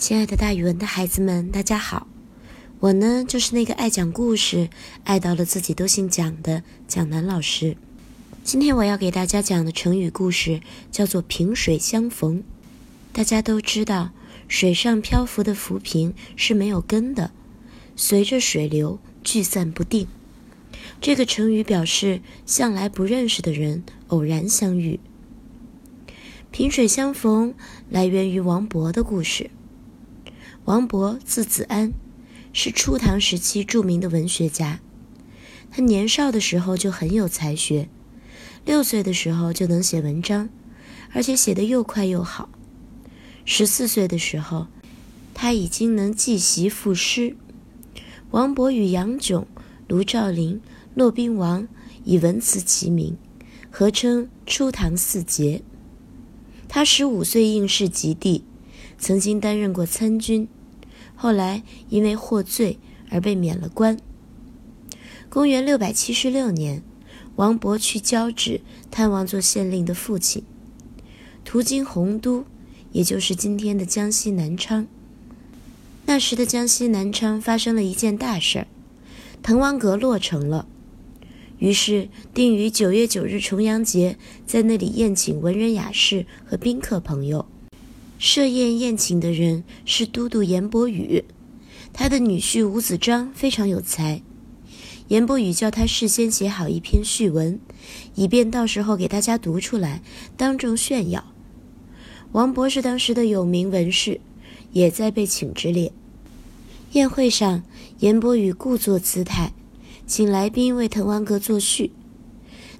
亲爱的，大语文的孩子们，大家好！我呢，就是那个爱讲故事、爱到了自己都姓蒋的蒋楠老师。今天我要给大家讲的成语故事叫做“萍水相逢”。大家都知道，水上漂浮的浮萍是没有根的，随着水流聚散不定。这个成语表示向来不认识的人偶然相遇。萍水相逢来源于王勃的故事。王勃字子安，是初唐时期著名的文学家。他年少的时候就很有才学，六岁的时候就能写文章，而且写得又快又好。十四岁的时候，他已经能记习赋诗。王勃与杨炯、卢照邻、骆宾王以文辞齐名，合称初唐四杰。他十五岁应试及第，曾经担任过参军。后来因为获罪而被免了官。公元六百七十六年，王勃去交趾探望做县令的父亲，途经洪都，也就是今天的江西南昌。那时的江西南昌发生了一件大事儿，滕王阁落成了，于是定于九月九日重阳节在那里宴请文人雅士和宾客朋友。设宴宴请的人是都督严伯羽，他的女婿吴子章非常有才。严伯羽叫他事先写好一篇序文，以便到时候给大家读出来，当众炫耀。王勃是当时的有名文士，也在被请之列。宴会上，严伯羽故作姿态，请来宾为滕王阁作序。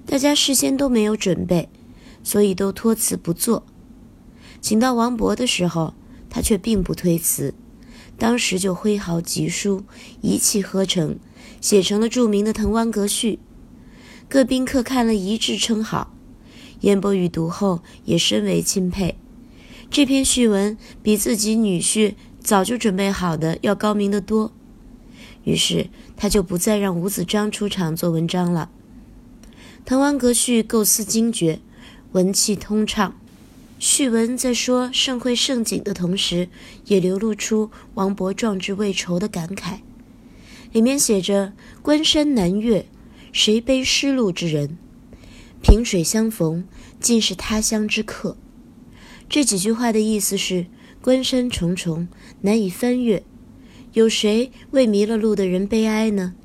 大家事先都没有准备，所以都托辞不做。请到王勃的时候，他却并不推辞，当时就挥毫疾书，一气呵成，写成了著名的《滕王阁序》。各宾客看了一致称好，严伯羽读后也深为钦佩。这篇序文比自己女婿早就准备好的要高明得多，于是他就不再让吴子章出场做文章了。《滕王阁序》构思精绝，文气通畅。序文在说盛会盛景的同时，也流露出王勃壮志未酬的感慨。里面写着：“关山难越，谁悲失路之人？萍水相逢，尽是他乡之客。”这几句话的意思是：关山重重，难以翻越，有谁为迷了路的人悲哀呢？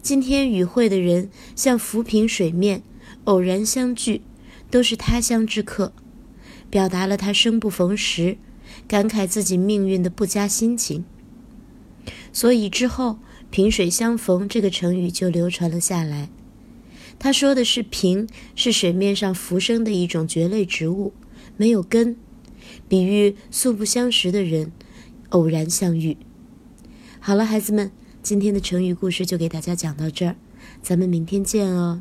今天与会的人像浮萍水面，偶然相聚，都是他乡之客。表达了他生不逢时，感慨自己命运的不佳心情。所以之后“萍水相逢”这个成语就流传了下来。他说的是萍是水面上浮生的一种蕨类植物，没有根，比喻素不相识的人偶然相遇。好了，孩子们，今天的成语故事就给大家讲到这儿，咱们明天见哦。